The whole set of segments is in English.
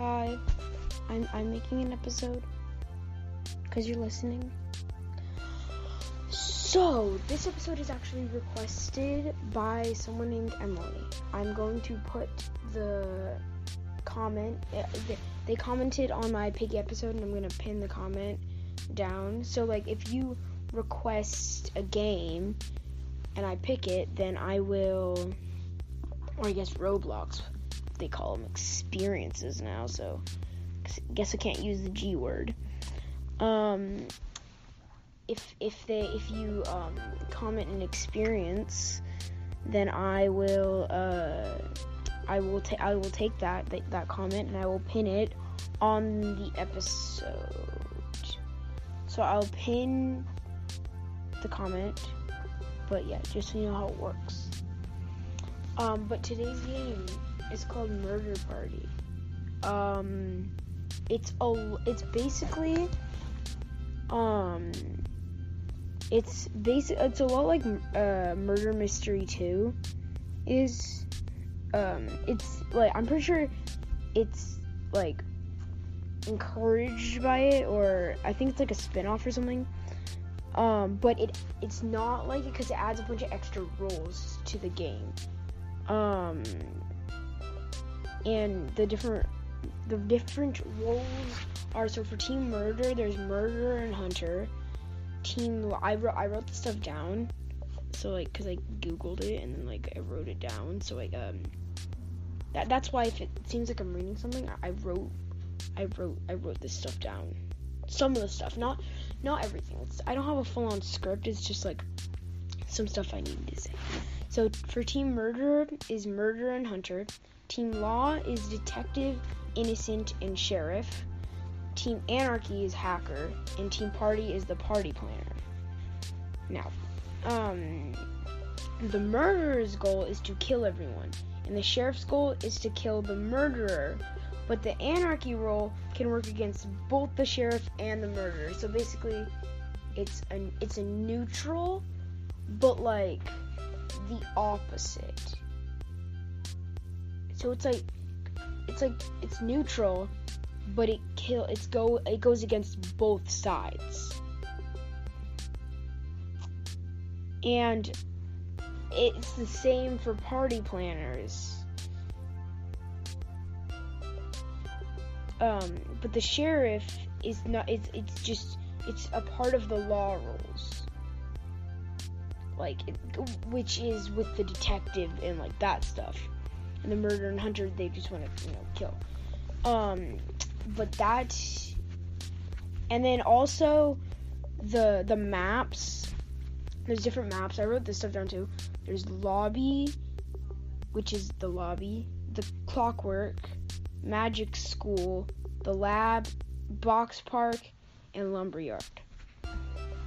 Hi, I'm I'm making an episode because you're listening. So this episode is actually requested by someone named Emily. I'm going to put the comment. uh, they- commented on my piggy episode, and I'm gonna pin the comment down. So like, if you request a game and I pick it, then I will, or I guess Roblox, they call them experiences now. So I guess I can't use the G word. Um, if if they if you um, comment an experience, then I will uh, I will ta- I will take that, that that comment and I will pin it on the episode. So I'll pin the comment, but yeah, just so you know how it works. Um, but today's game is called Murder Party. Um, it's a it's basically um it's basic it's a lot like uh murder mystery 2 is um it's like i'm pretty sure it's like encouraged by it or i think it's like a spin-off or something. Um but it it's not like it because it adds a bunch of extra rules to the game. Um and the different the different roles are so for team murder there's murderer and hunter. Team i wrote i wrote the stuff down so like because i googled it and then like i wrote it down so like um that that's why if it seems like i'm reading something i, I wrote i wrote i wrote this stuff down. Some of the stuff not not everything. It's, i don't have a full-on script it's just like some stuff i need to say so for team murderer is Murder and hunter team law is detective innocent and sheriff Team Anarchy is hacker, and Team Party is the party planner. Now, um, the murderer's goal is to kill everyone, and the sheriff's goal is to kill the murderer. But the anarchy role can work against both the sheriff and the murderer. So basically, it's a it's a neutral, but like the opposite. So it's like it's like it's neutral, but it kill it's go it goes against both sides. And it's the same for party planners. Um but the sheriff is not it's it's just it's a part of the law rules like which is with the detective and like that stuff. And the murder and hunter they just want to you know kill. Um but that and then also the the maps. There's different maps. I wrote this stuff down too. There's lobby which is the lobby the clockwork magic school the lab box park and lumberyard.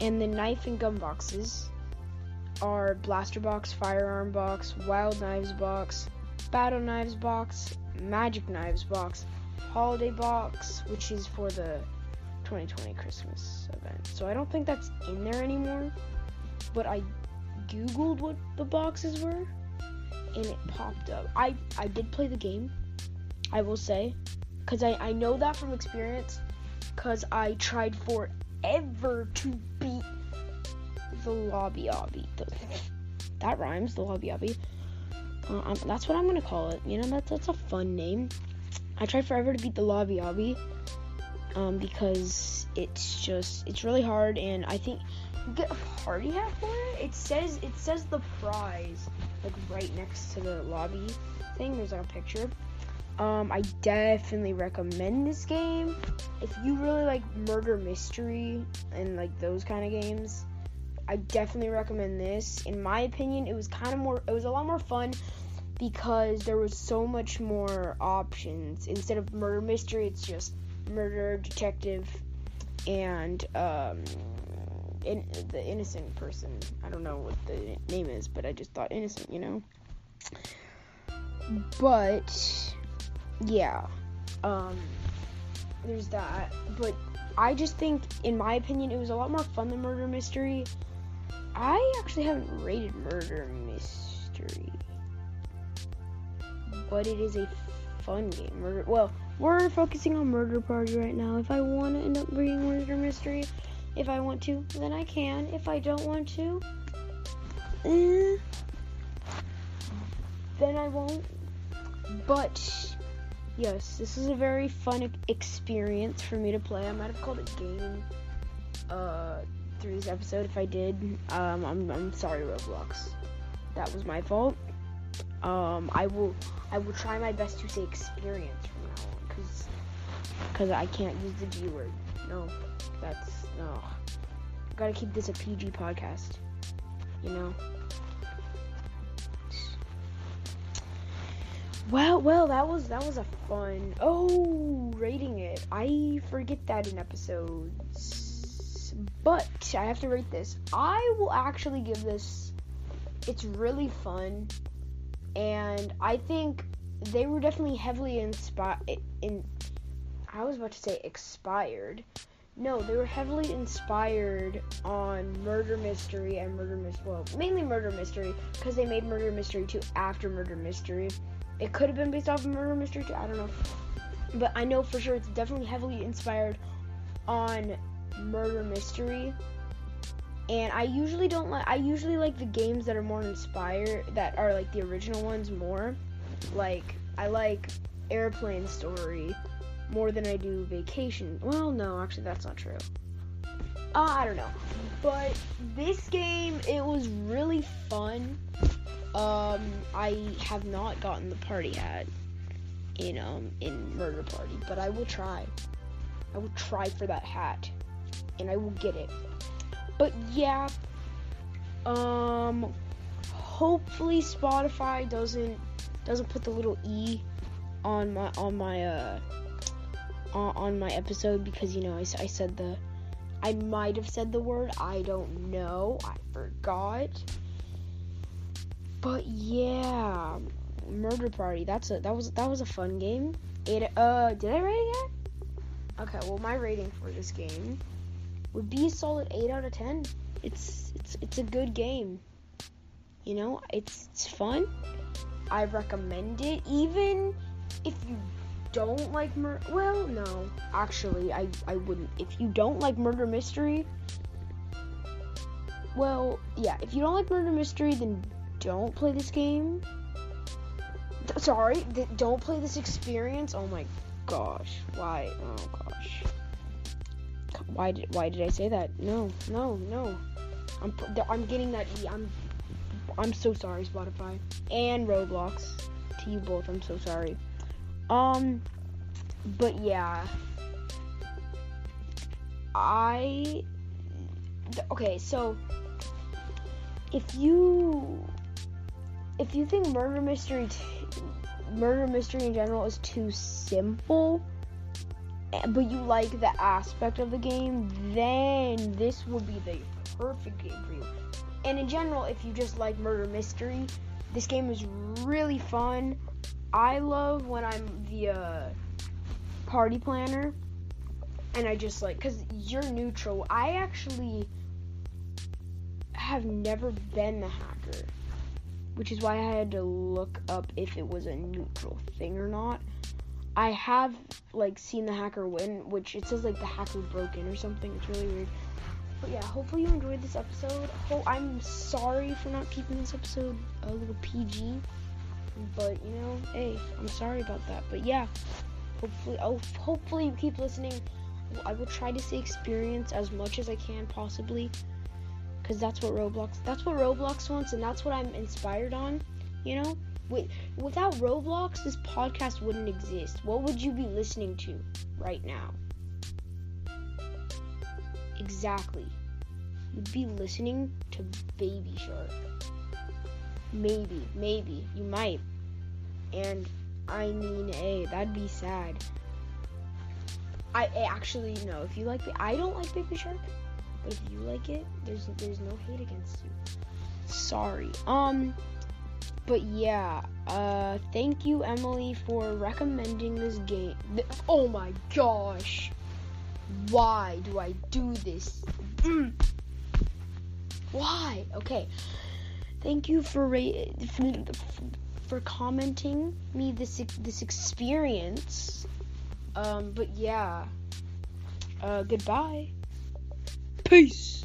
And the knife and gun boxes are blaster box firearm box wild knives box battle knives box magic knives box holiday box, which is for the 2020 Christmas event. So I don't think that's in there anymore. But I googled what the boxes were and it popped up. I I did play the game. I will say cuz I I know that from experience cuz I tried forever to beat the lobby obby. That rhymes, the lobby obby. Uh, that's what I'm gonna call it. You know, that's that's a fun name. I tried forever to beat the lobby obby um, because it's just it's really hard, and I think you get a party hat for it. It says it says the prize like right next to the lobby thing. There's like a picture. Um, I definitely recommend this game if you really like murder mystery and like those kind of games. I definitely recommend this. In my opinion, it was kind of more. It was a lot more fun because there was so much more options. Instead of murder mystery, it's just murder detective and um, in, the innocent person. I don't know what the name is, but I just thought innocent, you know. But yeah, um, there's that. But I just think, in my opinion, it was a lot more fun than murder mystery. I actually haven't rated murder mystery but it is a fun game. Murder, well, we're focusing on Murder Party right now. If I want to end up reading Murder Mystery, if I want to, then I can. If I don't want to, eh, then I won't. But yes, this is a very fun experience for me to play. I might have called it game uh, through this episode. If I did, um, I'm I'm sorry, Roblox. That was my fault. Um, I will I will try my best to say experience from now on, cause cause I can't use the G word. No, that's no. Gotta keep this a PG podcast. You know. Well, well, that was that was a fun. Oh, rating it. I forget that in episodes, but I have to rate this. I will actually give this. It's really fun, and I think they were definitely heavily inspired. In I was about to say expired. No, they were heavily inspired on Murder Mystery and Murder Mystery. Well, mainly Murder Mystery because they made Murder Mystery 2 after Murder Mystery. It could have been based off of Murder Mystery 2. I don't know. But I know for sure it's definitely heavily inspired on Murder Mystery. And I usually don't like I usually like the games that are more inspired that are like the original ones more. Like I like Airplane Story more than I do Vacation. Well, no, actually that's not true. Uh, I don't know. But this game it was really fun. Um, I have not gotten the party hat in um in Murder Party, but I will try. I will try for that hat, and I will get it. But yeah, um, hopefully Spotify doesn't doesn't put the little e on my on my uh on, on my episode because you know I, I said the I might have said the word I don't know I forgot but yeah, Murder Party. That's a that was that was a fun game. It uh did I rate it yet? Okay, well my rating for this game would be a solid eight out of ten. It's it's it's a good game. You know, it's it's fun. I recommend it even if you don't like murder. Well, no, actually, I I wouldn't. If you don't like murder mystery, well, yeah, if you don't like murder mystery, then don't play this game. Sorry, don't play this experience. Oh my gosh, why? Oh gosh, why did why did I say that? No, no, no. I'm I'm getting that E. I'm I'm so sorry, Spotify and Roblox. To you both, I'm so sorry. Um, but yeah, I okay. So if you if you think murder mystery t- murder mystery in general is too simple but you like the aspect of the game then this will be the perfect game for you. And in general if you just like murder mystery this game is really fun. I love when i'm the uh, party planner and i just like because you're neutral. I actually have never been the hacker which is why I had to look up if it was a neutral thing or not. I have like seen the hacker win, which it says like the hacker broke in or something. It's really weird. But yeah, hopefully you enjoyed this episode. I'm sorry for not keeping this episode a little PG, but you know, hey, I'm sorry about that. But yeah, hopefully, oh, hopefully you keep listening. I will try to say experience as much as I can possibly because that's what Roblox that's what Roblox wants and that's what I'm inspired on, you know? With, without Roblox, this podcast wouldn't exist. What would you be listening to right now? Exactly. You'd be listening to Baby Shark. Maybe, maybe. You might. And I mean, hey, that'd be sad. I, I actually no. If you like, I don't like Baby Shark. But if you like it, there's there's no hate against you. Sorry. Um but yeah, uh thank you Emily for recommending this game. Oh my gosh. Why do I do this? Mm. Why? Okay. Thank you for ra- for, for commenting me this this experience Um, but yeah. Uh, goodbye. Peace.